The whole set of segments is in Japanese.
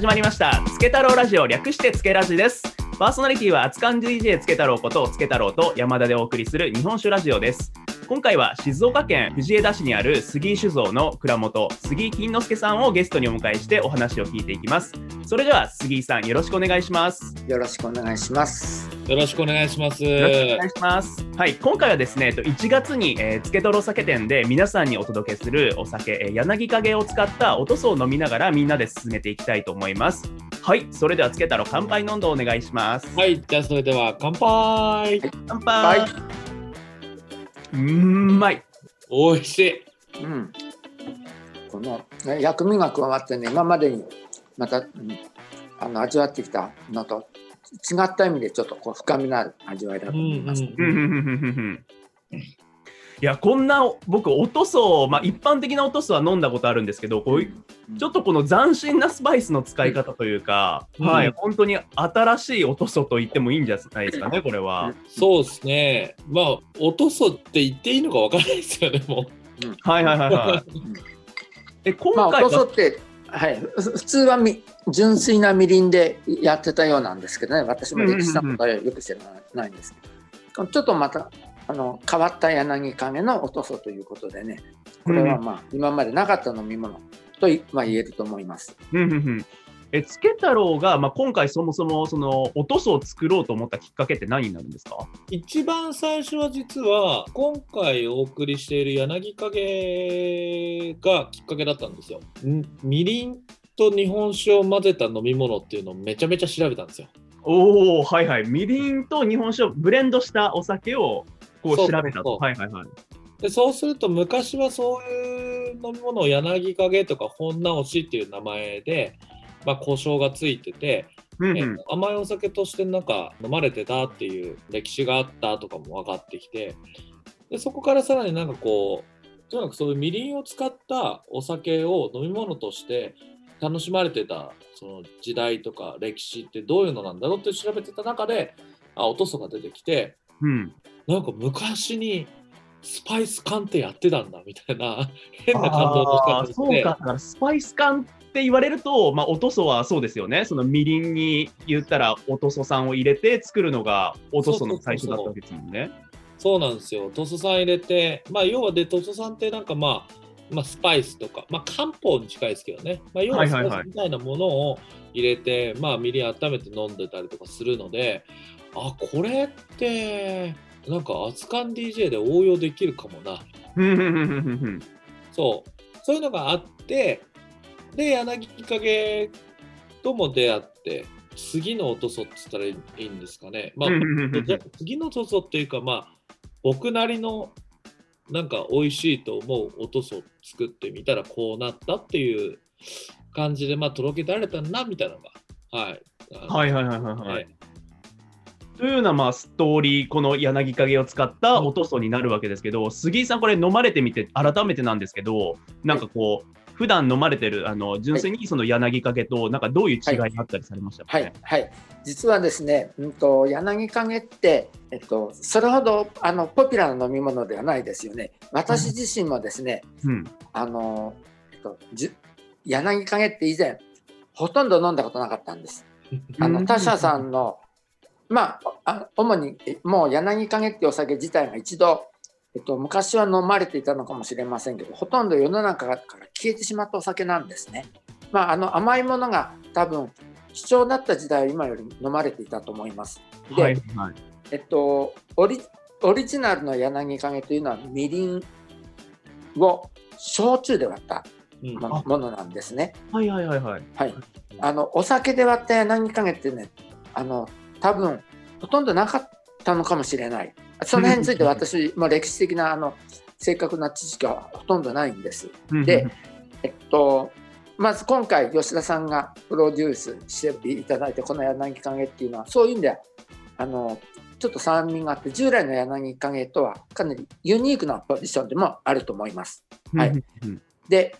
始まりました。つけ太郎ラジオ略してつけラジです。パーソナリティは熱燗 DJ つけ太郎ことつけ太郎と山田でお送りする日本酒ラジオです。今回は静岡県藤枝市にある杉井酒造の蔵元杉井金之助さんをゲストにお迎えしてお話を聞いていきますそれでは杉井さんよろしくお願いしますよろしくお願いします。よろしくお願いします。よろしくお願いします。はい、今回はですね、えっと1月に、えー、つけとろ酒店で皆さんにお届けするお酒、えー柳影を使ったおとそを飲みながらみんなで進めていきたいと思います。はい、それではつけたろ乾杯の温度をお願いします。はい、じゃあそれでは乾杯。乾杯。はうーんまい。おいしい。うん。このね薬味が加わってね、今までにまた、うんあの味わってきたのと違った意味でちょっとこう深みのある味わいだと思います。うんうんうんうんうんいやこんな僕おとそ、まあ、一般的なおとそは飲んだことあるんですけどこういうちょっとこの斬新なスパイスの使い方というか、うん。はい、本当に新しいおとそと言ってもいいんじゃないですかね、これは。そうですね。まあ、おとそって言っていいのかわからないですよね、もはいはいはいはい。え、今まあ、回は、おとそって、はい、ふ普通はみ純粋なみりんでやってたようなんですけどね、私も歴史のことはよく知らないんですけど、ちょっとまたあの変わった柳影のおとそということでね、これはまあ、今までなかった飲み物とい、まあ、言えると思います。うんうんうんえ、つけ太郎が、まあ、今回そもそもそのおとそを作ろうと思ったきっかけって何になるんですか？う。一番最初は実は、今回お送りしている柳影がきっかけだったんですよ。んみりんと日本酒を混ぜた飲み物っていうのをめちゃめちゃ調べたんですよ。おおはいはい。みりんと日本酒をブレンドしたお酒をこう調べたと。はいはいはい。でそうすると昔はそういう飲み物を柳影とか本直しっていう名前で、まあ、故障がついてて、えうんうん甘いお酒としてなんか飲まれてたっていう歴史があったとかも分かってきてでそこからさらになんかこうとにかくそういうみりんを使ったお酒を飲み物として楽しまれてたその時代とか歴史ってどういうのなんだろうって調べてた中であおとそが出てきてうん。なんか昔にスパイス缶ってやってたんだみたいな 変な感動の仕あ方をしてーそうか、だからスパイス感って言われると、まあ、おとそはそうですよね。そのみりんに言ったらおとそさんを入れて作るのがおとその最初だったわけですもんね。そうなんですよ。トソさん入れて、まあ、要はで、トソさんってなんかまあ、まあ、スパイスとか、まあ、漢方に近いですけどね、まあ、要はスパイスみたいなものを入れて、まあ、みりん温めて飲んでたりとかするので、あ、これって、なんか、熱燗 DJ で応用できるかもな。そう。そういうのがあって、で、柳影とも出会って、次のおとそって言ったらいいんですかね。まあ、次のとそっていうか、まあ、僕なりのなんか美味しいと思うおとそを作ってみたらこうなったっていう感じで、まあ、届けられたなみたいなのが、はい。はいはいはいはいはい。はいというようなまあストーリー、この柳影を使ったおとそになるわけですけど、杉井さん、これ飲まれてみて、改めてなんですけど、なんかこう、普段飲まれてるあの純粋にその柳影と、なんかどういう違いがあったりされました？かはいね。、はい、実はですね、うんと柳影って、えっと、それほどあのポピュラーな飲み物ではないですよね。私自身もですね、うん。あの、えっと、じゅ柳影って以前、ほとんど飲んだことなかったんです。あうんの他社さんの、まあ、あ主にえもう柳影っていうお酒自体が一度、えっと、昔は飲まれていたのかもしれませんけど、ほとんど世の中から消えてしまったお酒なんですね。まあ、あの甘いものが多分貴重だった時代は今より飲まれていたと思います。で、はいはい。えっと、オリオリジナルの柳影というのはみりんを焼酎で割ったものなんですね。はいはいはいはい。はい、あのお酒で割った柳影ってねあの多分ほとんどなかったのかもしれない。その辺について私も歴史的なあの正確な知識はほとんどないんです。で、えっと、まず今回吉田さんがプロデュースしていただいてこの柳影っていうのはそういう意味ではあのちょっと酸味があって従来の柳影とはかなりユニークなポジションでもあると思います。はい。うんで、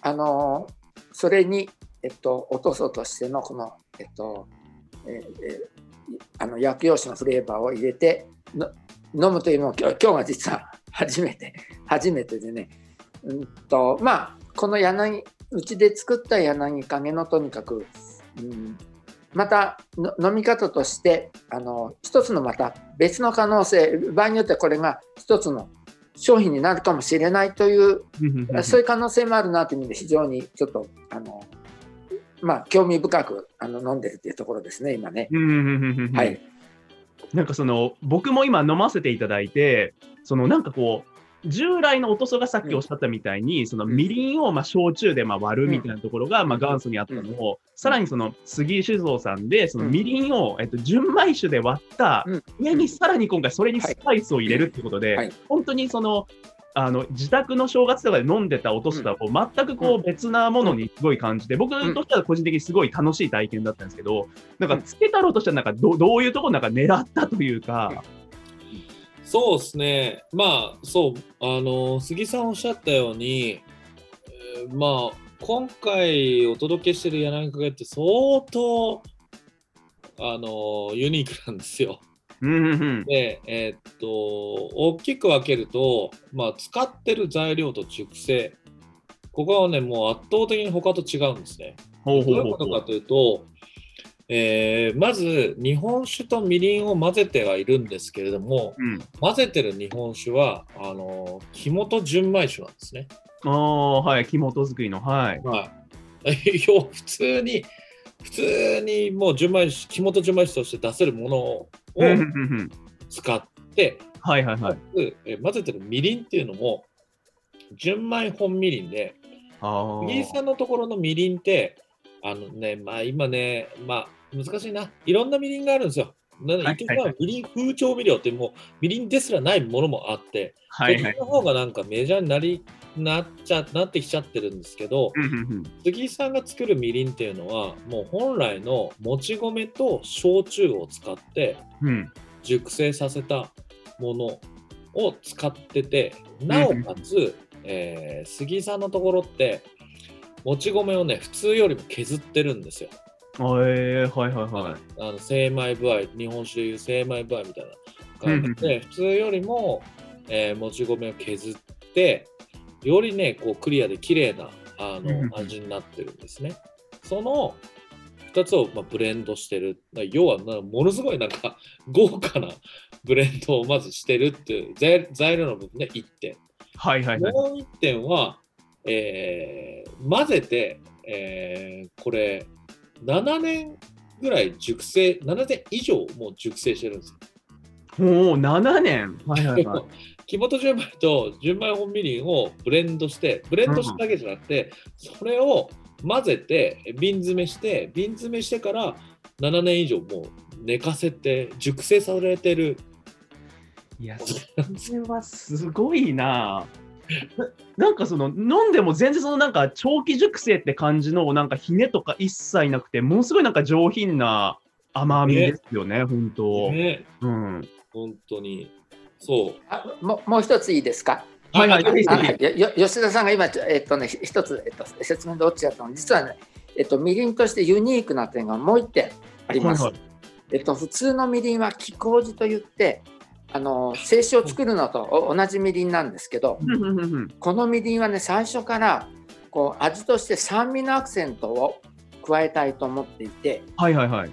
あのーそれに、えっと、おとそとしてのこの、えっと、えーえーあの薬用酒のフレーバーを入れての飲むというのを今日今日が実は初めて 初めてでね、うんとまあ、この柳うちで作った柳影のとにかくうん、またの飲み方としてあの一つのまた別の可能性場合によってはこれが一つの商品になるかもしれないというそういう可能性もあるなという意味で非常にちょっとあのまあ興味深くあの飲んでるっていうところですね今ね。はい。なんかその僕も今飲ませていただいてそのなんかこう従来のおとそがさっきおっしゃったみたいに、そのみりんをまあ焼酎でまあ割るみたいなところがまあ元祖にあったのを、さらにその杉井酒造さんで、そのみりんを、えっと、純米酒で割った上にさらに今回それにスパイスを入れるってことで、本当にその、あの自宅の正月とかで飲んでたおとすとはこう全くこう別なものにすごい感じて、僕としては個人的にすごい楽しい体験だったんですけど、なんか、つけ太郎としてはなんかどどういうところなんか狙ったというか、そうですね、まあ、そう、あの杉さんおっしゃったように、えー、まあ、今回お届けしてる柳かけって相当、あのユニークなんですよ。で、えー、っと、大きく分けると、まあ、使ってる材料と熟成、ここはね、もう圧倒的に他と違うんですね。どういうことかというと、えー、まず日本酒とみりんを混ぜてはいるんですけれども、うん、混ぜてる日本酒はあの木本純米酒なんですね。ああはい。木本作りの。はい。はい、普通に普通にもう純米酒木本純米酒として出せるものを使ってはいはいはい、えー、混ぜてるみりんっていうのも純米本みりんで杉井さんのところのみりんってあのねまあ今ねまあ難しいな。いろんなみりんがあるんですよ。なので、一はみりん風調味料ってもうみりんですらないものもあって、はいはい、こっちの方がなんかメジャーになりなっちゃなってきちゃってるんですけど、杉井さんが作るみりんっていうのはもう本来のもち米と焼酎を使って熟成させたものを使ってて、なおかつ、えー、杉井さんのところってもち米をね普通よりも削ってるんですよ。えー、はいはいはい。あの精米部合、日本酒でいう精米部合みたいな感じで、普通よりも、えー、もち米を削って、よりね、こうクリアで綺麗なあの味になってるんですね。その2つをまあブレンドしてる。要はものすごいなんか 豪華なブレンドをまずしてるっていう材料の部分で1点。はいはいはい、もう1点は、えー、混ぜて、えー、これ7年ぐらい熟成、7年以上もう熟成してるんですよ。もう7年、はいはいはい、木本純米と純米本みりんをブレンドして、ブレンドしただけじゃなくて、うん、それを混ぜて、瓶詰めして、瓶詰めしてから7年以上もう寝かせて、熟成されてる。いや、それはすごいな。なんかその飲んでも全然そのなんか長期熟成って感じのなんかひねとか一切なくてものすごいなんか上品な甘みですよね、ね本当。ね、うん。本当に。そう。あももう一ついいですか？はいはい。吉田さんが今えっとね一つえっと説明で落ちちゃったの？実はねえっとみりんとしてユニークな点がもう一点あります。はいはい、えっと普通のみりんは気麹といってあの清酒を作るのと同じみりんなんですけどこのみりんはね最初からこう味として酸味のアクセントを加えたいと思っていて、はいはいはい、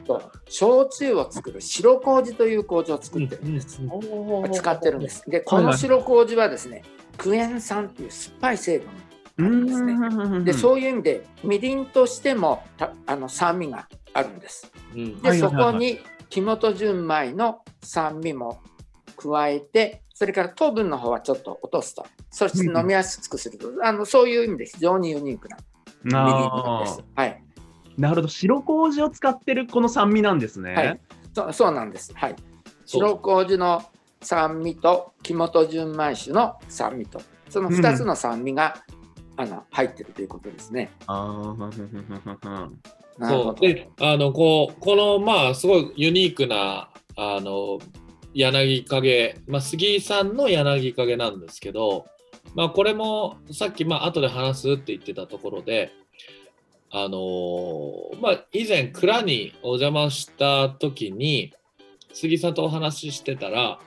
焼酎を作る白麹という麹を作ってるんです、うん、使ってるんです。でこの白麹はですね、クエン酸っていう酸っぱい成分なんですね。でそういう意味でみりんとしてもあの酸味があるんです、うん、でそこに木本純米の酸味も加えてそれから糖分の方はちょっと落とすと。そして飲みやすくすると、あのそういう意味で非常にユニークなみりんです。はい、なるほど。白麹を使ってるこの酸味なんですね。はい、そそうなんです。はい、白麹の酸味と木本純米酒の酸味と。その2つの酸味が、うん、あの入ってるということですね。あそうであのこうこのまあすごいユニークなあの柳影、まあ、杉井さんの柳影なんですけど、まあ、これもさっきまあ後で話すって言ってたところで、あのー、まあ、以前蔵にお邪魔した時に杉井さんとお話ししてたら、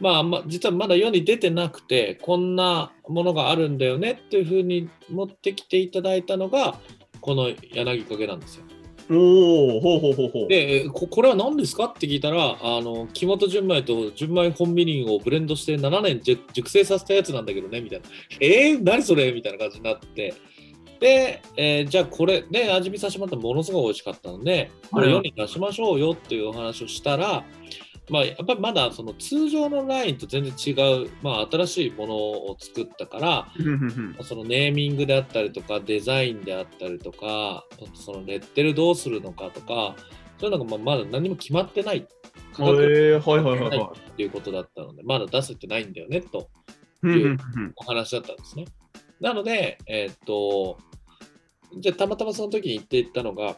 まあ、まあ、実はまだ世に出てなくてこんなものがあるんだよねっていうふうに持ってきていただいたのがこの柳影なんですよ。おお、ほうほうほうほう。で、えここれは何ですか？って聞いたら、あの木本純米と純米本みりんをブレンドして7年熟成させたやつなんだけどね、みたいな。えー、何それ？みたいな感じになって。で、えーじゃあこれ、ね、味見させてもらったらものすごい美味しかったので、これ世に出しましょうよっていうお話をしたら、まあ、やっぱりまだその通常のラインと全然違う、まあ、新しいものを作ったから、そのネーミングであったりとかデザインであったりとかそのレッテルどうするのかとかそういうのがまあまだ何も決まってないはいはいはいはっていうことだったのでまだ出せてないんだよねとい。ふんふんふんお話だったんですね。なので、えーっとじゃあたまたまその時に言っていったのが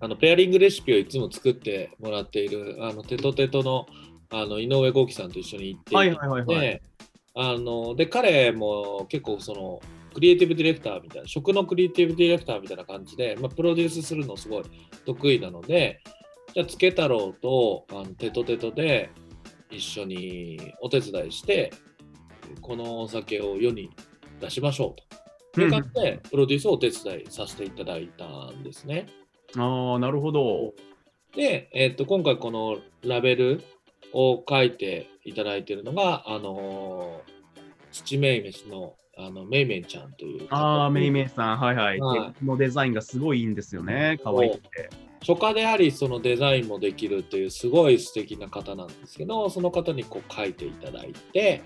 あのペアリングレシピをいつも作ってもらっているあのテトテトのあの井上豪樹さんと一緒に行っていて、あので彼も結構そのクリエイティブディレクターみたいな食のクリエイティブディレクターみたいな感じで、まあ、プロデュースするのすごい得意なのでじゃあつけ太郎とあのテトテトで一緒にお手伝いしてこのお酒を世に出しましょうという感じでプロデュースをお手伝いさせていただいたんですね。ああ、なるほど。で、えっと今回このラベルを書いていただいているのが、あのー土めいめしのあのめいめいちゃんという方ああ、めいめいさん、はいはい。はいこのデザインがすごいいいんですよね。可愛くて。書家でありそのデザインもできるっていうすごい素敵な方なんですけどその方にこう書いていただいて、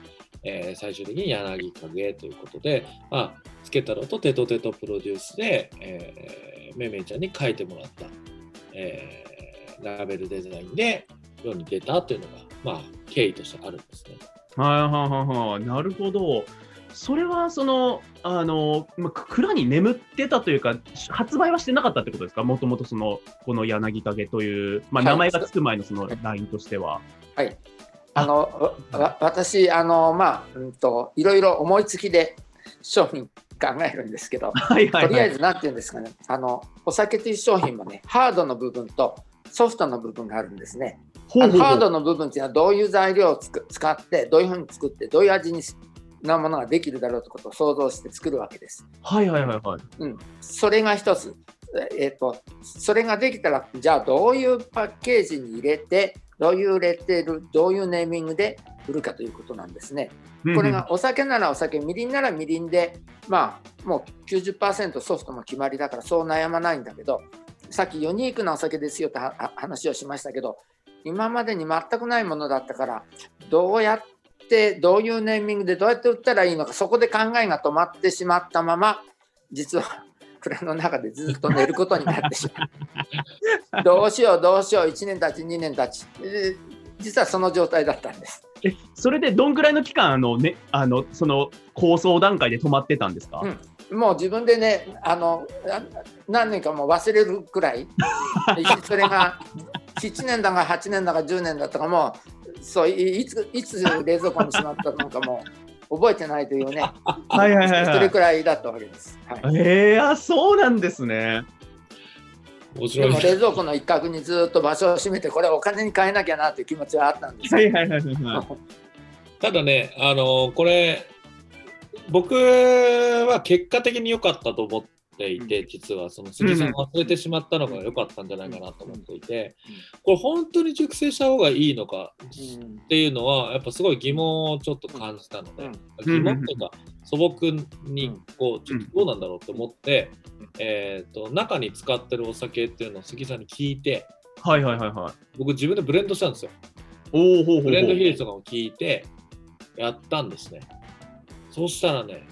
えー最終的に柳影ということで、まあ、つけ太郎とテトテトプロデュースで、えーめいめいちゃんに書いてもらった、えーラベルデザインで世に出たというのが、まあ、経緯としてあるんですね。はいはいはいはい。なるほど。それはその、あの、まあ、く蔵に眠ってたというか、発売はしてなかったってことですか？もともとその、この柳影という、まあ、はい名前がつく前のそのラインとしては。はい。あのわ私あのまあうんといろいろ思いつきで商品考えるんですけど、はいはいはい。とりあえずなんて言うんですかね。あのお酒という商品もねハードの部分とソフトの部分があるんですね。あのハードの部分っていうのはどういう材料をつく使ってどういうふうに作ってどういう味になものができるだろうということを想像して作るわけです。はいはいはいはい。うん、それが一つ。えっとそれができたらじゃあどういうパッケージに入れてどういうレッテルどういうネーミングで売るかということなんですね。これがお酒ならお酒みりんならみりんでまあもう90%ソフトの決まりだからそう悩まないんだけどさっきユニークなお酒ですよって話をしましたけど今までに全くないものだったからどうやってどういうネーミングでどうやって売ったらいいのかそこで考えが止まってしまったまま実は蔵の中でずっと寝ることになってしまう。どうしようどうしよう。1年経ち2年経ち。で実はその状態だったんです。えそれでどんぐらいの期間、あのね、あのその構想段階で止まってたんですか、うん。もう自分でねあのあ何年かもう忘れるくらい。それが7年だか8年だか10年だったかもうそういいついつ冷蔵庫にしまったのかも覚えてないというね はいはいはいそはい。れくらいだったわけです。はいえー、あそうなんですね。でも冷蔵庫の一角にずっと場所を占めてこれお金に変えなきゃなという気持ちはあったんですはいはいはいはいはい。ただね、あのこれ、僕は結果的に良かったと思っていて、実はその杉さん忘れてしまったのが良かったんじゃないかなと思っていて、これ本当に熟成した方がいいのかうんっていうのは、やっぱすごい疑問をちょっと感じたので、うん疑問っていうか、素朴にうんこう、ちょっとどうなんだろうって思って、えー、と中に使ってるお酒っていうのを杉さんに聞いて、はいはいはいはい。僕自分でブレンドしたんですよ。おお。ブレンド比率とかも聞いて、やったんですね。そうしたらね、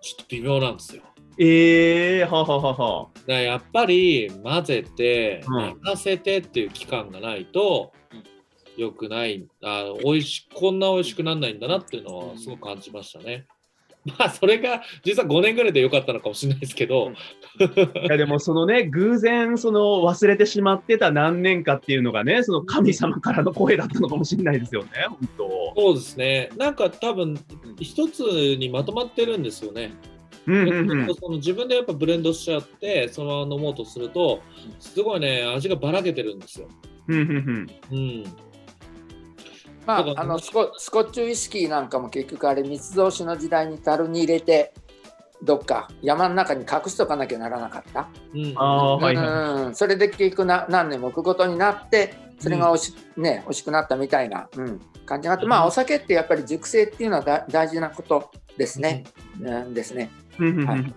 ちょっと微妙なんですよ。ええー、はははは。やっぱり混ぜて、うん寝かせてっていう期間がないと良くないあ美味しこんな美味しくならないんだなっていうのはすごく感じましたね。まあそれが実は5年ぐらいで良かったのかもしれないですけど、いやでもそのね、偶然その忘れてしまってた何年かっていうのがね、その神様からの声だったのかもしれないですよね、本当。そうですねなんか多分一つにまとまってるんですよね。うんうんうん。その自分でやっぱブレンドしちゃってそのまま飲もうとするとすごいね味がばらけてるんですよ。うんうんうん。うん、まあ、あのスコスコッチウイスキーなんかも結局あれ密造酒の時代に樽に入れてどっか山の中に隠しとかなきゃならなかった、うん。あーはいはいうん、それで結局な何年も置くことになってそれがおし,、ね、惜しくなったみたいな、うん、感じがあって、まあ、お酒ってやっぱり熟成っていうのはだ大事なことですね。うん、ですね。はい。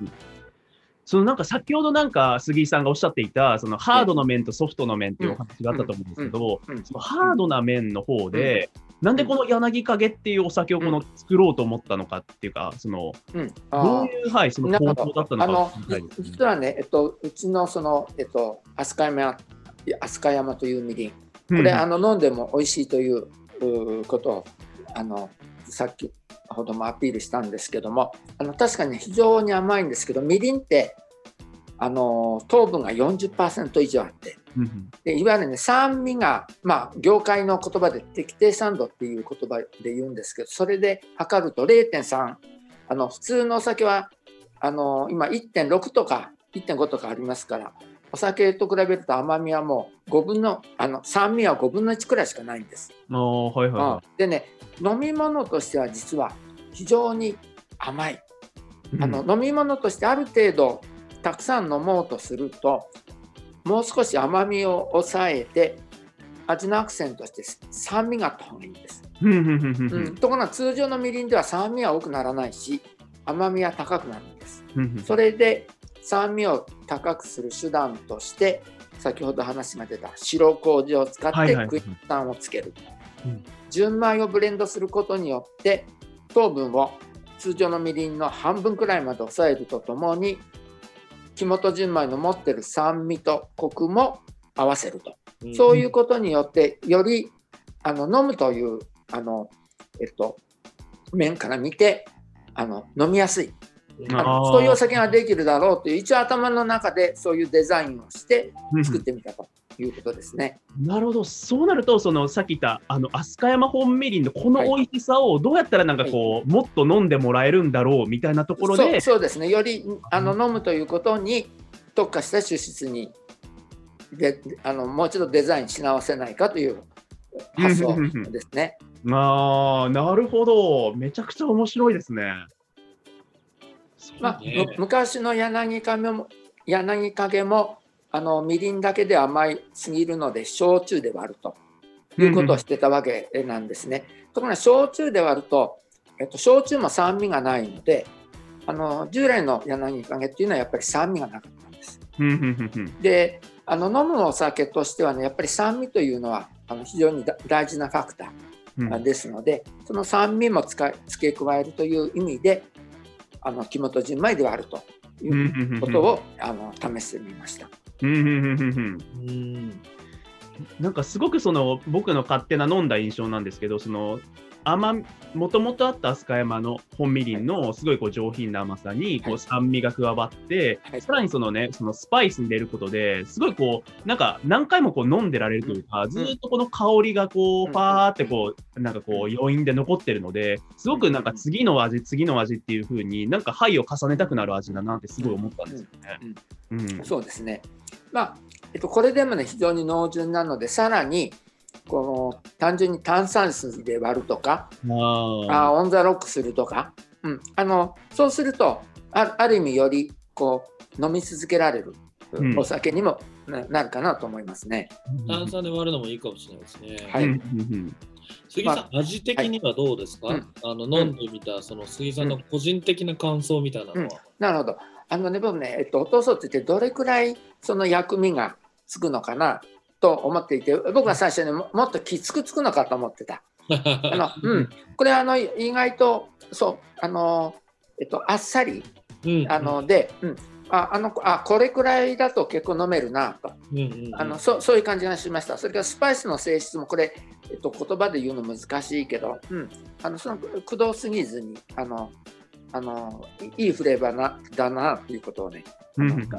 そのなんか先ほどなんか杉井さんがおっしゃっていたそのハードの面とソフトの面っていうお話があったと思うんですけど、うん。そのハードな面の方で、なんでこの柳影っていうお酒をこの作ろうと思ったのかっていうか、そのうん、どあういう、はい、その構想だったのか実はね、えっと、うちのその、えっと、飛鳥山飛鳥山というみりん、これ、うんあの飲んでも美味しいということをあのさっきほどもアピールしたんですけどもあの確かに非常に甘いんですけどみりんってあの糖分が40%以上あってうんうん。でいわゆるね酸味が、まあ、業界の言葉で適定酸度っていう言葉で言うんですけどそれで測ると0.3あの普通のお酒はあの今1.6とか1.5とかありますからお酒と比べると甘みはもう5分のあの酸味は5分の1くらいしかないんです。はいはいでね飲み物としては実は非常に甘い。い。あの飲み物としてある程度たくさん飲もうとするともう少し甘みを抑えて味のアクセントとして酸味があった方がいいんです、うん。ところが通常のみりんでは酸味は多くならないし甘みは高くなるんです。うん。それで酸味を高くする手段として先ほど話が出た白麹を使ってはいはい。クイッタンをつける、うん。純米をブレンドすることによって糖分を通常のみりんの半分くらいまで抑えるとともに木本純米の持ってる酸味とコクも合わせると、そういうことによってよりあの飲むというあの、えっと、面から見てあの飲みやすいそういうお酒ができるだろうという一応頭の中でそういうデザインをしてうん。作ってみたということですね。なるほど、そうなると、そのさっき言ったあの飛鳥山本みりんのこの美味しさをどうやったらなんかこう、もっと飲んでもらえるんだろうみたいなところで、そうですね。よりあの飲むということに特化した手質にであのもう一度デザインし直せないかという発想ですね。ああ、なるほど、めちゃくちゃ面白いですね。まあ、昔の柳影も柳影もあのみりんだけで甘いすぎるので焼酎で割ると。いうことをしてたわけなんですね。ところが焼酎で割ると、えっと、焼酎も酸味がないのであの従来の柳影っていうのはやっぱり酸味がなかったんです。うんうんうんうん。であの飲むお酒としてはねやっぱり酸味というのはあの非常にだ大事なファクタうんーですので、その酸味も使い付け加えるという意味であの木本純米で割るということをあの試してみました。うんうんうんうんうん。うん。なんかすごくその僕の勝手な飲んだ印象なんですけど、その甘みもともとあった飛鳥山の本みりんのすごいこう上品な甘さにこはい。う酸味が加わって、はい。さらにそのね、そのスパイスに入れることですごいこう、なんか何回もこう飲んでられるというか、ずーっとこの香りがこう、うん。ファーってこう、なんかこう余韻で残ってるので、すごくなんか次の味、次の味っていう風になんか牌を重ねたくなる味だなってすごい思ったんですよね。うん。そうですね。まあ、えっと、これでもね非常に濃純なのでさらにこの単純に炭酸水で割るとかああオン・ザ・ロックするとか、うん、あのそうするとあある意味よりこう飲み続けられるうんお酒にもななるかなと思いますね。炭酸で割るのもいいかもしれないですね。はい。うんうん杉さん、味的にはどうですか、はいうん。あの飲んでみたその杉さんの個人的な感想みたいなのは。なるほど。あのね、僕ね、えっと、おとそって言ってどれくらいその薬味がつくのかなと思っていて、僕は最初にももっときつくつくのかと思ってた。あの、うん、これあの意外とそうあのえっとあっさりうん。あので、うん、ああのあこれくらいだと結構飲めるなと。うんうんうん。あのそそういう感じがしました。それからスパイスの性質もこれ、えっと、言葉で言うの難しいけど、うん、あのその駆動すぎずにあのあのいいいフレーバーなだなということをねうん。うん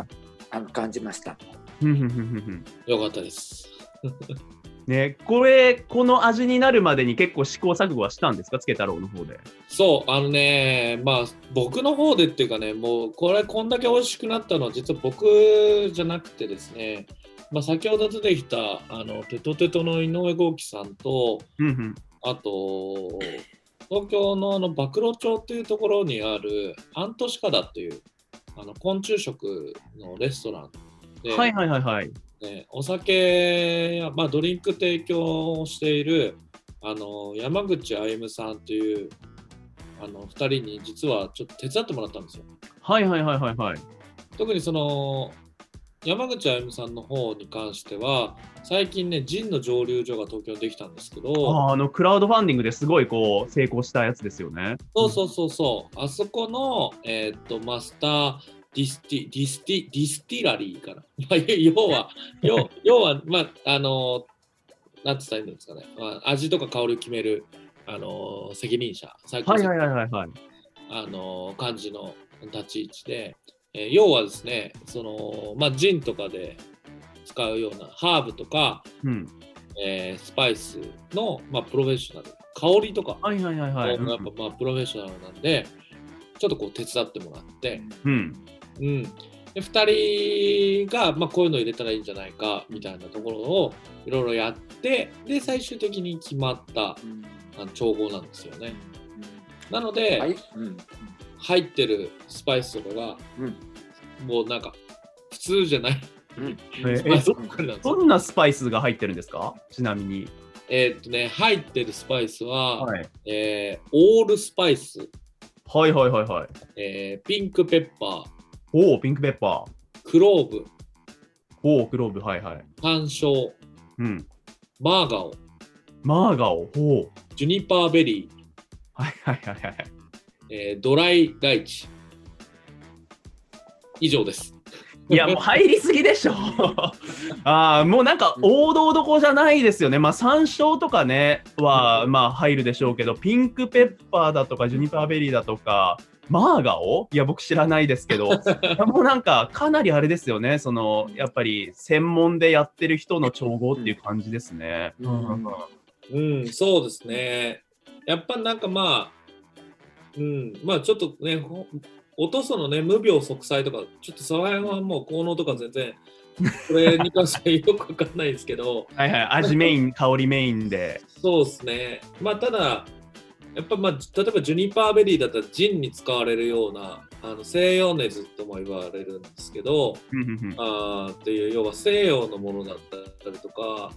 あの感じました。うんうんうんうんうんよかったです。ね、これ、この味になるまでに結構試行錯誤はしたんですか、つけ太郎の方で。そう、あのね、まあ、僕の方でっていうかね、もう、これ、こんだけ美味しくなったのは、実は僕じゃなくてですね、まあ、先ほど出てきた、あの、テトテトの井上豪輝さんと、うんうんあと、東京のあの曝露町っていうところにあるアントシカダっていうあの昆虫食のレストランで、はいはいはいはい。ね、お酒や、まあ、ドリンク提供をしているあの山口歩さんというあの2人に実はちょっと手伝ってもらったんですよ。はいはいはいはいはい。特にその山口歩さんの方に関しては最近ねジンの蒸留所が東京にできたんですけどあのクラウドファンディングですごいこう成功したやつですよね。そうそうそうそうあそこの、えーっとマスターディスティディスティディスティラリーかな、まあ、要は要要はまああのなんて言ったらいいんですかね、まあ、味とか香りを決めるあの責任者最高責はいはいはいはいはい。あの感じの立ち位置で、えー要はですねその、まあ、ジンとかで使うようなハーブとか、うん。えースパイスの、まあ、プロフェッショナル香りとか、はいはいはいはい。やっぱまあプロフェッショナルなんでちょっとこう手伝ってもらって、うん。うん、で2人が、まあ、こういうの入れたらいいんじゃないかみたいなところをいろいろやってで最終的に決まったあの調合なんですよね。なので、はいうん入ってるスパイスとかが、もうなんか普通じゃない。どんなスパイスが入ってるんですか？ちなみに。えーっとね入ってるスパイスは、はい。えーオールスパイス、はいはいはいはい。えーピンクペッパーおお、ピンクペッパー。クローブおお、クローブ。はいはい。山椒うん。マーガオマーガオ。おお。ジュニパーベリー、はいはいはいはい。えードライライチ以上です。いや、もう入りすぎでしょ。ああ、もうなんか王道どころじゃないですよね。まあ、山椒とかね、は、まあ、入るでしょうけど、ピンクペッパーだとか、ジュニパーベリーだとか、マーガオ？いや、僕知らないですけど、もうなんか、かなりあれですよね。その、やっぱり、専門でやってる人の調合っていう感じですね。うんうん、そうですね。やっぱなんかまあ、うん、まあちょっとね、ほ落とすのね、無病息災とか、ちょっとその辺はもう効能とか全然、これに関しては よくわかんないですけど、はいはい。味メイン、香りメインで。そうですね。まあただ、やっぱまあ、例えばジュニパーベリーだったらジンに使われるような、あの西洋熱とも言われるんですけど、あーっていう要は西洋のものだったりとか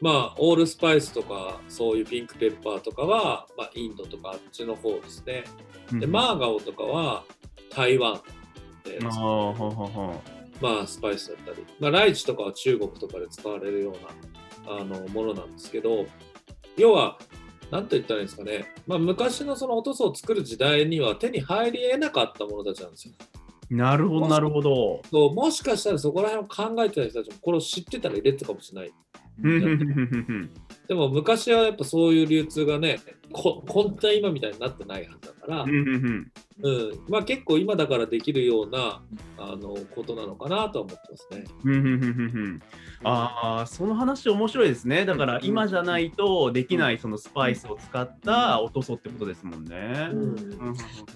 まあオールスパイスとかそういうピンクペッパーとかは、まあ、インドとかあっちの方ですね。でマーガオとかは台湾で、まあスパイスだったり、まあ、ライチとかは中国とかで使われるようなあのものなんですけど要は何と言ったらいいんですかね、まあ、昔のそのお塗装を作る時代には手に入り得なかったものたちなんですよう。なるほど、なるほど。そうもしかしたらそこら辺を考えてた人たちもこれを知ってたら入れてたかもしれない。でも昔はやっぱそういう流通がね、ここんな今みたいになってないはずだから、うんうんうんうんまあ、結構今だからできるようなあのことなのかなとは思ってますね。うんうんうんうんうんああ、その話面白いですね。だから今じゃないとできないそのスパイスを使ったお塗装ってことですもんね。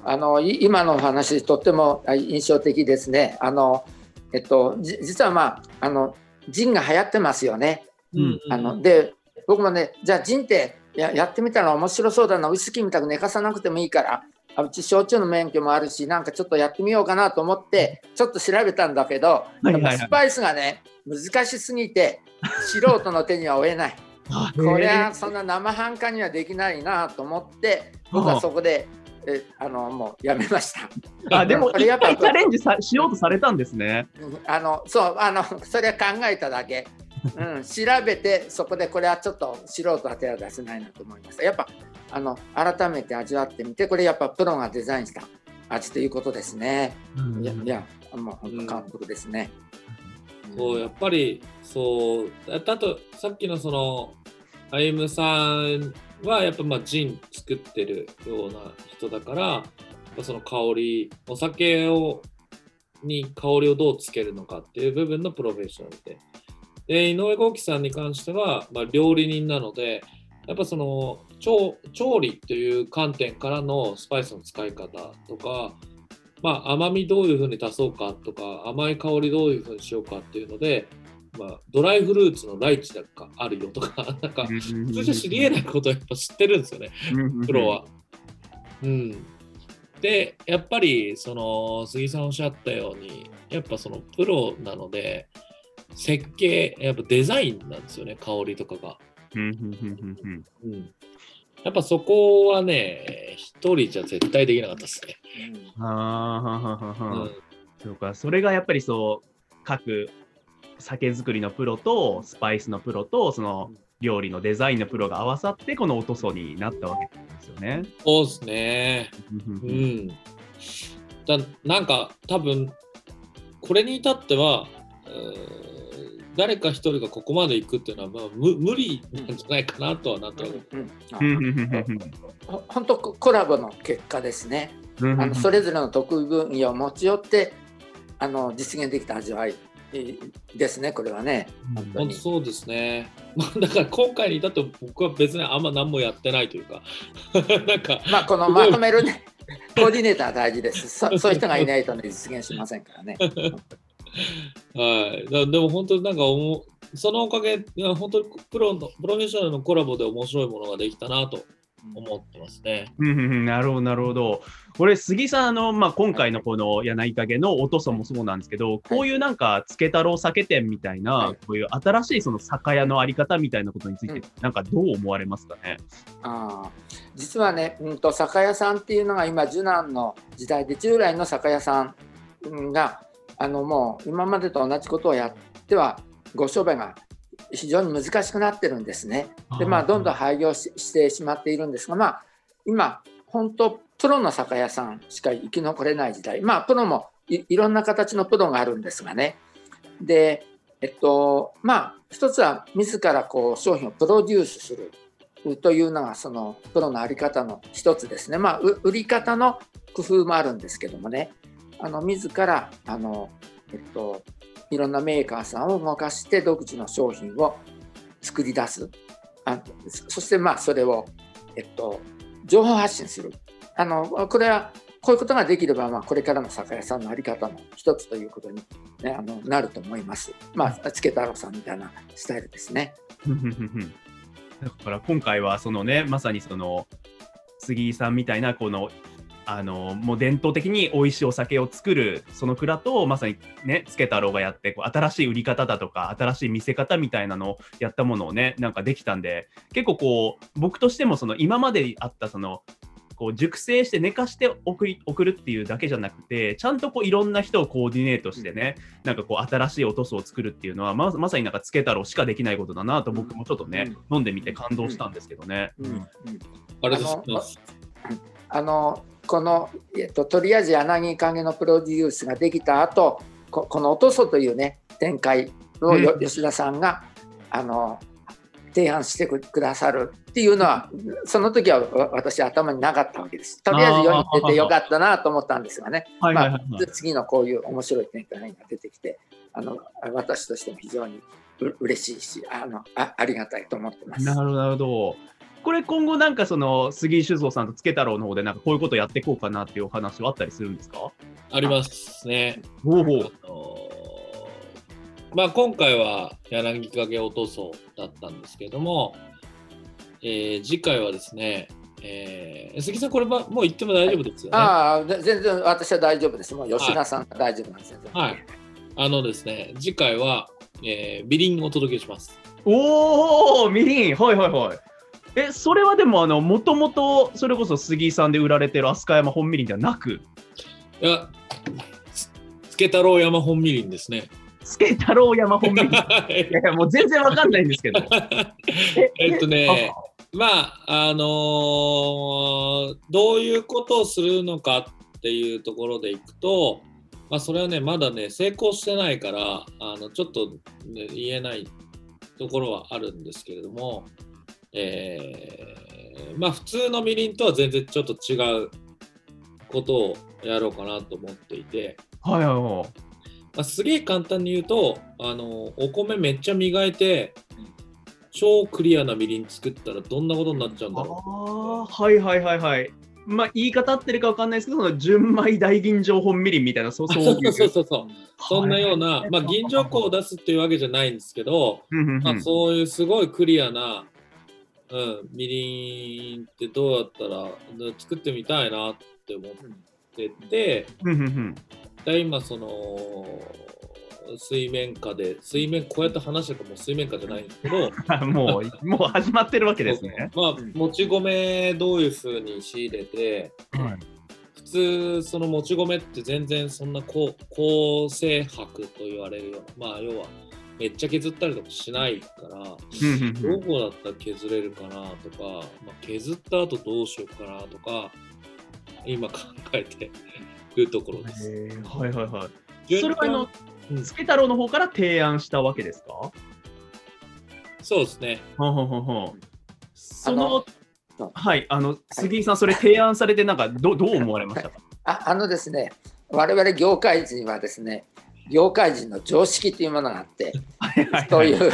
あのい今のお話とってもあ印象的ですね。あのえっとじ実はまああのジンが流行ってますよね。うんあので僕もねじゃあジンってややってみたら面白そうだなウイスキーみたく寝かさなくてもいいからあうち焼酎の免許もあるしなんかちょっとやってみようかなと思ってちょっと調べたんだけど、やっぱスパイスがね難しすぎて素人の手には負えない。あこれへはそんな生半可にはできないなと思って僕はそこでえあのもうやめました。ーあでも一これやっぱ回チャレンジさしようとされたんですね。うんあのそうあのそれは考えただけ、うん、調べてそこでこれはちょっと素人は手は出せないなと思いましたやっぱあの改めて味わってみてこれやっぱプロがデザインした味ということですね、いやいやもう本当感服ですね、そうやっぱりそうあとさっきのその歩夢さんはやっぱまあジン作ってるような人だからやっぱその香りお酒をに香りをどうつけるのかっていう部分のプロフェッショナルでで井上豪樹さんに関しては、まあ、料理人なのでやっぱその調調理という観点からのスパイスの使い方とかまあ、甘みどういうふうに足そうかとか甘い香りどういうふうにしようかっていうのでまあ、ドライフルーツのライチだかあるよとか、なんか、普通じゃ知り得ないことをやっぱ知ってるんですよね、プロは。うん。で、やっぱり、その、杉さんおっしゃったように、やっぱそのプロなので、設計、やっぱデザインなんですよね、香りとかが。うんうんうんうんうん。やっぱそこはね、一人じゃ絶対できなかったですね。うんあーはははうはん。そうか、それがやっぱりそう、各酒造りのプロと、スパイスのプロと、その料理のデザインのプロが合わさって、このおとそになったわけですよね。そうですね。うん。だなんか多分これに至ってはうー誰か一人がここまで行くっていうのは、まあ、無無理なんじゃないかなとはなってる、うんうんうんうんほ本当コラボの結果ですね。うんあのそれぞれの得意分野を持ち寄ってあの実現できた味わいえーですねこれはね。本当に本当そうですね。まあだから今回に至って僕は別にあんま何もやってないというか なんかまあこのまとめるね コーディネーターは大事です。そそういう人がいないと、ね、実現しませんからね。はい、だでも本当になんかおもそのおかげいや本当にプロのプロフェッショナルのコラボで面白いものができたなと思ってますね。うんうんうん。なるほど、なるほど。これ、杉さん、あのまあ、今回のこの柳陰のおとそもそうなんですけど、こういうなんか、つけ太郎酒店みたいな、はい。こういう新しいその酒屋のあり方みたいなことについて、うん。なんかどう思われますかね？あー。実はね、うん、と酒屋さんっていうのが今受難の時代で従来の酒屋さんがあのもう今までと同じことをやってはご商売が非常に難しくなってるんですね。でまあどんどん廃業ししてしまっているんですがまあ今本当プロの酒屋さんしか生き残れない時代まあプロもいいろんな形のプロがあるんですがねでえっとまあ一つは自らこう商品をプロデュースするというのがそのプロの在り方の一つですね。まあう売り方の工夫もあるんですけどもねあの自らあの、えっと、いろんなメーカーさんを動かして独自の商品を作り出すあそしてまあそれを、えっと、情報発信するあのこれはこういうことができれば、まあ、これからの酒屋さんの在り方の一つということに、ね、あのなると思います。まあ、つけ太郎さんみたいなスタイルですね。だから今回はそのねまさにその杉井さんみたいなこのあのもう伝統的に美味しいお酒を作るその蔵とまさにねつけ太郎がやってこう新しい売り方だとか新しい見せ方みたいなのをやったものをねなんかできたんで結構こう僕としてもその今まであったそのこう熟成して寝かして送り送るっていうだけじゃなくてちゃんとこういろんな人をコーディネートしてね、なんかこう新しいおとそを作るっていうのはままさになんかつけ太郎しかできないことだなと僕もちょっとね、飲んでみて感動したんですけどね。うんうんあれですます。あのこの、えっと、とりあえず柳陰のプロデュースができた後ここの「おとそ」というね展開をよ、うん吉田さんがあの提案してくくださるっていうのはその時はわ私頭になかったわけです。とりあえず世に出てよかったなと思ったんですがね、次のこういう面白い展開が出てきてあの私としても非常にう嬉しいしあのあありがたいと思ってます。なるほど。これ今後なんかその杉井酒造さんとつけ太郎の方でなんかこういうことやっていこうかなっていうお話はあったりするんですか？ありますね。ほうほう。あのーまあ、今回は柳陰おとそだったんですけれども、えー次回はですね、えー杉さん、こればもう言っても大丈夫ですよね？ああ、ぜ全然私は大丈夫です。もう吉田さんが大丈夫なんですよ。はいあのですね、次回は、えー、ビリンをお届けします。おおみりんはいはいはい。え、それはでもあの、もともとそれこそ杉井さんで売られてる飛鳥山本みりんではなく、いや、つつけ太郎山本みりんですね。つけ太郎山本みりん。いやいや、もう全然わかんないんですけど。え っとね、まあ、あのーどういうことをするのかっていうところでいくと、まあ、それはね、まだね、成功してないから、あのちょっと、ね、言えないところはあるんですけれども、えーまあ、普通のみりんとは全然ちょっと違うことをやろうかなと思っていて、はいはいはい。まあ、すげえ簡単に言うと、あのお米めっちゃ磨いて、超クリアなみりん作ったらどんなことになっちゃうんだろうああ、はいはいはいはい。まあ、言い方合ってるかわかんないですけど、その純米大吟醸本みりんみたいな、そうそそう うそうそうそう。そんなようなは、いまあ、銀条湖を出すっていうわけじゃないんですけど、まあ、そういうすごいクリアな、うん、みりんってどうやったら作ってみたいなって思ってて、で今その水面下で水面こうやって話してるからもう水面下じゃないんですけどあ もう、もう始まってるわけですね。まあもち米どういうふうに仕入れてはい。普通そのもち米って全然そんな高高精白と言われるようなまあ要はめっちゃ削ったりとかしないからどこだったら削れるかなとか、まあ、削った後どうしようかなとか今考えて るところです。はいはいはい。それはあの、うんつけ太郎の方から提案したわけですか？そうですね。ほんほんほんほんそのはい、あの、杉井さん、それ提案されて、なんか、どどう思われましたか？ああのですね、我々業界人はですね、業界人の常識というものがあって、はいはいそうはい。いう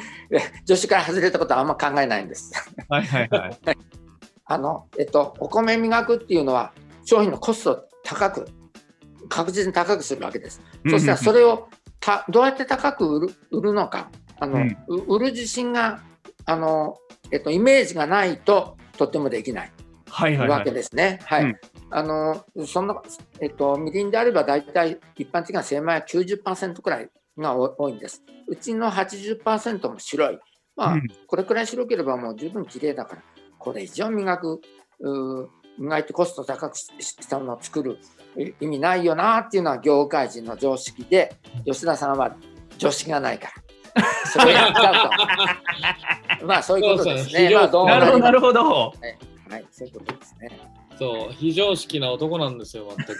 常識から外れたことはあんま考えないんです。はいはいはい。あの、えっと、お米磨くっていうのは商品のコストを高く、確実に高くするわけです。そしたらそれをたどうやって高く売る売るのか、あの、うんう売る自信が、あの、えっと、イメージがないととってもできない。わけですね。はい。うんあのそんな、えっと、みりんであれば大体一般的な精米は90%くらいが多多いんです。うちの80%も白い。まあ、うんこれくらい白ければもう十分綺麗だから、これ以上磨く、磨いてコスト高くししたものを作るい意味ないよなっていうのは業界人の常識で、吉田さんは常識がないから。それをやっちゃうと。まあそういうことですね。そうそうまあどうもなるほど、なるほほど。はい、そういうことですね。そう、非常識な男なんですよ、全く。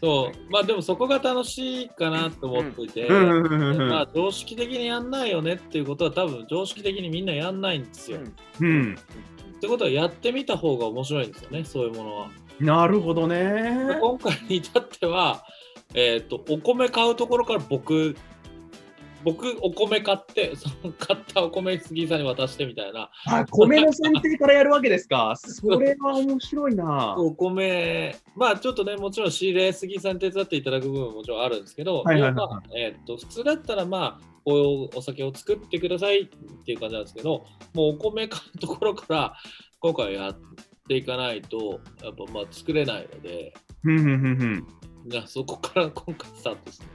そう、まあでもそこが楽しいかなと思っていて、まあ常識的にやんないよねっていうことは多分常識的にみんなやんないんですよ。うんうん。ってことはやってみた方が面白いんですよね、そういうものは。なるほどでね。今回に至っては、えっ、と、お米買うところから僕、僕、お米買って、その買ったお米杉井さんに渡してみたいな、あ、米の選定からやるわけですか？それは面白いな。お米、まあちょっとね、もちろん仕入れ杉井さんに手伝っていただく部分ももちろんあるんですけど、はいはいはい要はえっと普通だったら、まあ、お酒を作ってくださいっていう感じなんですけど、もうお米買うところから今回やっていかないと、やっぱまあ作れないので。じゃあそこから今回スタートですね。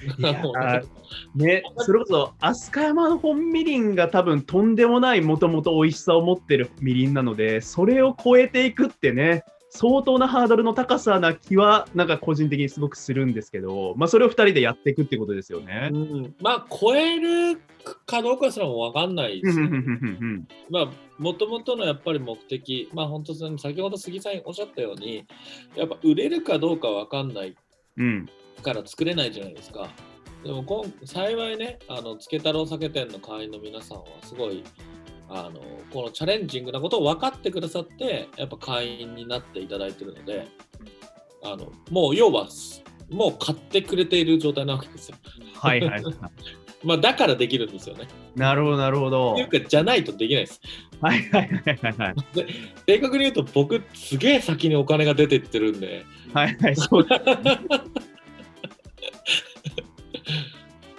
ね、それこそ飛鳥山の本みりんが多分とんでもないもともと美味しさを持ってるみりんなのでそれを超えていくってね相当なハードルの高さな気はなんか個人的にすごくするんですけど、まあ、それを2人でやっていくってことですよね。う。ん、まあ超えるかどうかすらも分かんないですようんうんうんまあ、もともとのやっぱり目的、まあ本当に先ほど杉さんおっしゃったように、やっぱ売れるかどうかわかんない。うんうんから作れないじゃないですか。でも今幸いね、あの、つけ太郎酒店の会員の皆さんはすごい、あの、このチャレンジングなことを分かってくださって、やっぱ会員になっていただいてるので、あの、もう要は、もう買ってくれている状態なわけですよ。はいはいはい。まあだからできるんですよね。なるほどなるほどって。いうか、じゃないとできないです。はいはいはいはいはい。正確に言うと僕すげえ先にお金が出てってるんではいはいそうだ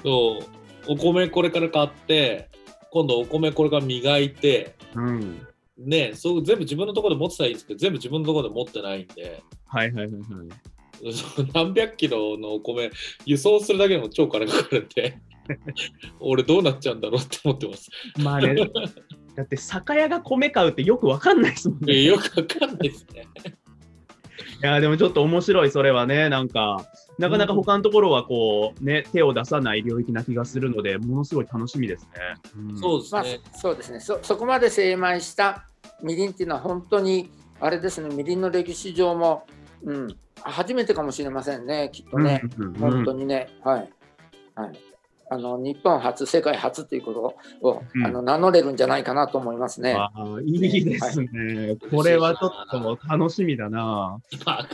そうお米これから買って今度お米これから磨いてうん。ねそう全部自分のところで持ってたらいいんですけど全部自分のところで持ってないんではいはいはいはい。何百キロのお米輸送するだけでも超金かかるんで 俺どうなっちゃうんだろうって思ってます。まあね、だって酒屋が米買うってよくわかんないですもんね。えよくわかんないですね。いやでもちょっと面白いそれはねなんかなかなか他のところはこうね手を出さない領域な気がするのでものすごい楽しみですね。うん。まあそうですね。、そうですね。そそこまで精米したみりんっていうのは本当にあれですねみりんの歴史上も、うん、初めてかもしれませんねきっとね、うんうんうん。本当にね。はい、はい、あの日本初、世界初ということを、うんあの名乗れるんじゃないかなと思いますね。いいですね。これはちょっと楽しみだな。まあ、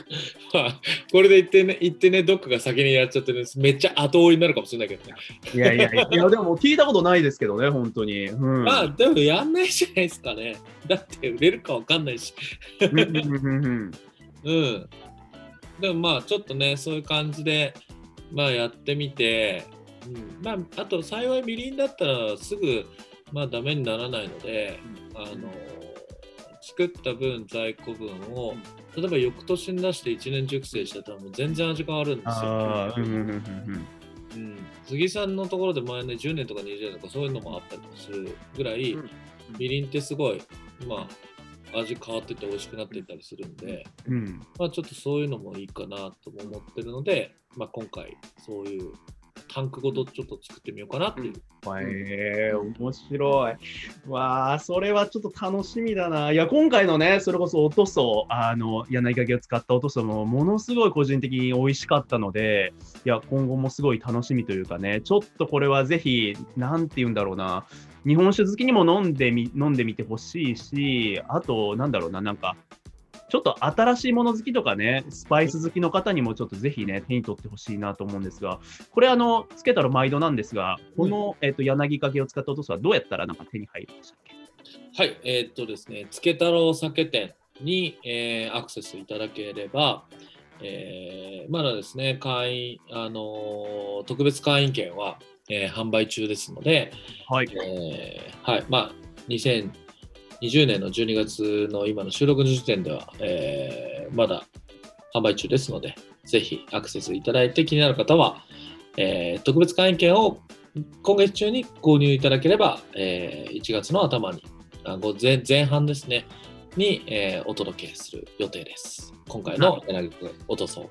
まあ、これで言ってね、言ってね、どっかが先にやっちゃってね、めっちゃ後追いになるかもしれないけどね。いやいやいや、いやでも聞いたことないですけどね、本当に。うん。まあ、でもやんないじゃないですかね。だって売れるかわかんないし。うん。でもまあ、ちょっとね、そういう感じで、まあ、やってみて、うん、まあ、あと、幸いみりんだったらすぐ、まあ、ダメにならないので、あの、作った分、在庫分を、例えば翌年に出して1年熟成してたらもう全然味変わるんですよ。うんうんうんうん。うん、杉さんのところで前ね10年とか20年とかそういうのもあったりもするぐらい、うん。みりんってすごい、まあ、味変わってて美味しくなっていったりするんで、うん。まあ、ちょっとそういうのもいいかなとも思ってるので、まあ、今回そういうタンクごとちょっと作ってみようかなっていう。へえ面白い。わあ、それはちょっと楽しみだな。いや、今回のね、それこそおとそ、あの、柳かけを使ったおとそも、ものすごい個人的に美味しかったので、いや、今後もすごい楽しみというかね、ちょっとこれはぜひ、なんて言うんだろうな、日本酒好きにも飲んでみ、飲んでみてほしいし、あと、なんだろうな、なんか、ちょっと新しいもの好きとかね、スパイス好きの方にもちょっとぜひね、手に取ってほしいなと思うんですが、これあの、つけたら毎度なんですが、この、えっと柳かけを使ったおとすはどうやったらなんか手に入るんでしたっけ？はい、えーっとですね、つけ太郎酒店に、えーアクセスいただければ、えーまだですね、会員、あのー特別会員券は、えー販売中ですので、はい。えーはい、まあ、2020年の12月の今の収録の時点では、えーまだ販売中ですので、ぜひアクセスいただいて気になる方は、えー特別会員券を今月中に購入いただければ、えー1月の頭に、あご前前半ですね、に、えーお届けする予定です。今回の柳くおとそう。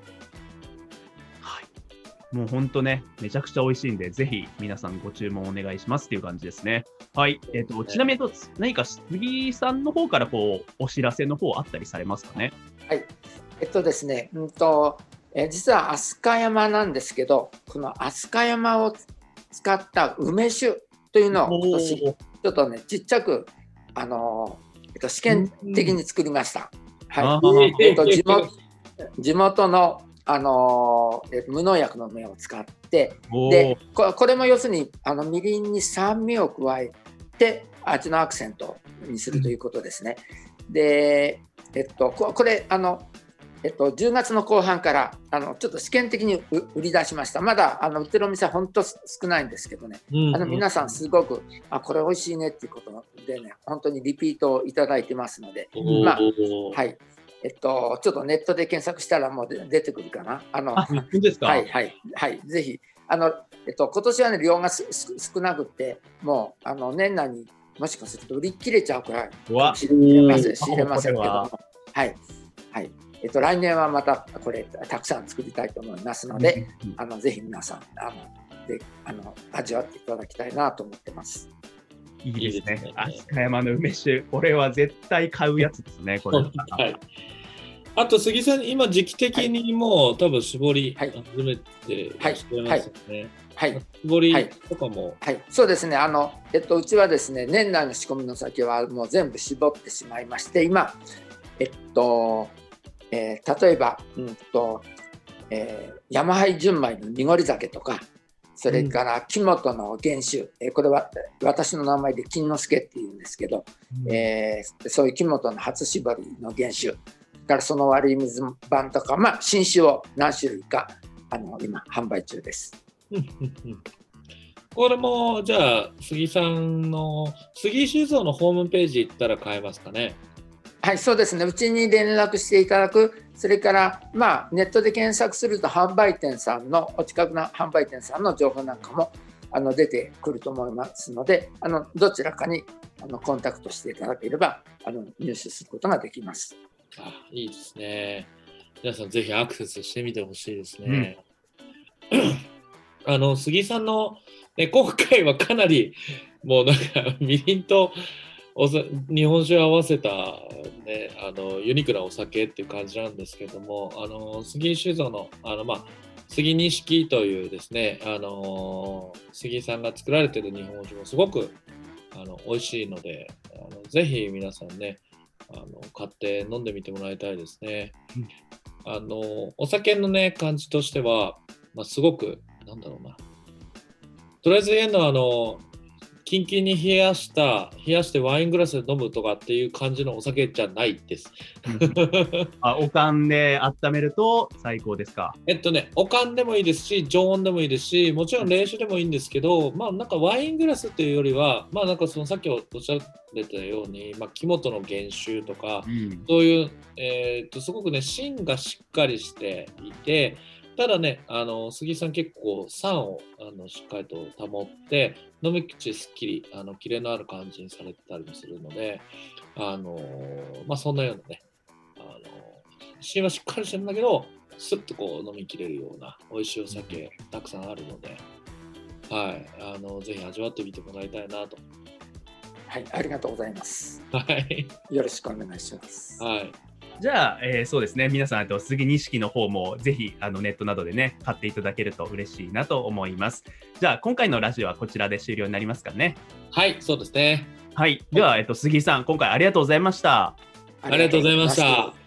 はい。もう本当ね、めちゃくちゃ美味しいんで、ぜひ皆さんご注文お願いしますっていう感じですね。はい。えっ、と、ちなみに、何か杉さんの方からこう、お知らせの方あったりされますかね？えっとですね、うんとえー実は飛鳥山なんですけど、この飛鳥山を使った梅酒というのを今年ちょっとねちっちゃくあのーえっと試験的に作りました。あはい。ーえっと地元地元のあの無農薬の芽を使ってでここれも要するにあのみりんに酸味を加えて味のアクセントにするということですね。で、えっと、ここれあの、えっと、10月の後半からあのちょっと試験的にう売り出しました。まだあの売ってるお店は本当少ないんですけどね、あの皆さんすごくあこれ美味しいねっていうことでね本当にリピートをいただいてますので、まあはいえっと、ちょっとネットで検索したらもうで出てくるかな。あのあ、本当ですか？はいはいはい、ぜひ、あの、えっと、今年はね、量が少なくて、もう、あの、年内にもしかすると売り切れちゃうくらいかうわ。もしれません。知れませんけども。は、はい、はい。えっと、来年はまたこれ、たくさん作りたいと思いますので、うん。あの、ぜひ皆さん、あの、で、あの、味わっていただきたいなと思ってます。いいですね。飛鳥山の梅酒、これは絶対買うやつですね、これ。はい。あと杉さん、今時期的にもう多分絞りはい始めてらっしゃいますよね。はい。絞りはいとかも、はい、そうですね。あの、えっと、うちはですね、年内の仕込みの酒はもう全部絞ってしまいまして、今、えっと、えー例えば、うんと、えー山灰純米の濁り酒とか、それから木本の原酒、えーこれは私の名前で金之助っていうんですけど、えーそういう木本の初搾りの原酒、それからその悪い水版とか、まあ、新酒を何種類かあの今販売中です。これもじゃあ杉さんの杉酒造のホームページ行ったら買えますかね？はい、そうですね。うちに連絡していただく、それから、まあ、ネットで検索すると、販売店さんの、お近くの販売店さんの情報なんかもあの出てくると思いますので、あのどちらかにあのコンタクトしていただければあの入手することができます。あいいですね。皆さんぜひアクセスしてみてほしいですね。あの杉さんの、ね、今回はかなりもうなんかみりんとおさ日本酒を合わせた、ね、あのユニークなお酒っていう感じなんですけどもあの杉酒造のあの、まあ、杉錦というですね、あのー杉さんが作られてる日本酒もすごくあの美味しいのであのぜひ皆さんねあの買って飲んでみてもらいたいですね。あのお酒のね感じとしては、まあ、すごくなんだろうなとりあえず言えるのはあのキンキンに冷やした冷やしてワイングラスで飲むとかっていう感じのお酒じゃないです。あおかんで温めると最高ですか？えっとね、おかんでもいいですし、常温でもいいですし、もちろん冷酒でもいいんですけど、まあなんかワイングラスっていうよりは、まあなんかそのさっきおっしゃってたように、まあ木本の原酒とか、うんそういう、えーっとすごくね、芯がしっかりしていて、ただね、あの杉井さん結構酸をあのしっかりと保って、飲み口すっきり、あのキレのある感じにされてたりもするので、あのまあそんなようなね、あの芯はしっかりしてるんだけど、スッとこう飲みきれるような美味しいお酒たくさんあるので、はい、あのぜひ味わってみてもらいたいなと。はい、ありがとうございます。はい、よろしくお願いします。はい、じゃあ、えーそうですね、皆さん、あと杉錦の方もぜひあのネットなどでね、買っていただけると嬉しいなと思います。じゃあ、今回のラジオはこちらで終了になりますかね。はい、そうですね。はい、では、えっと、杉井さん、今回ありがとうございました。ありがとうございました。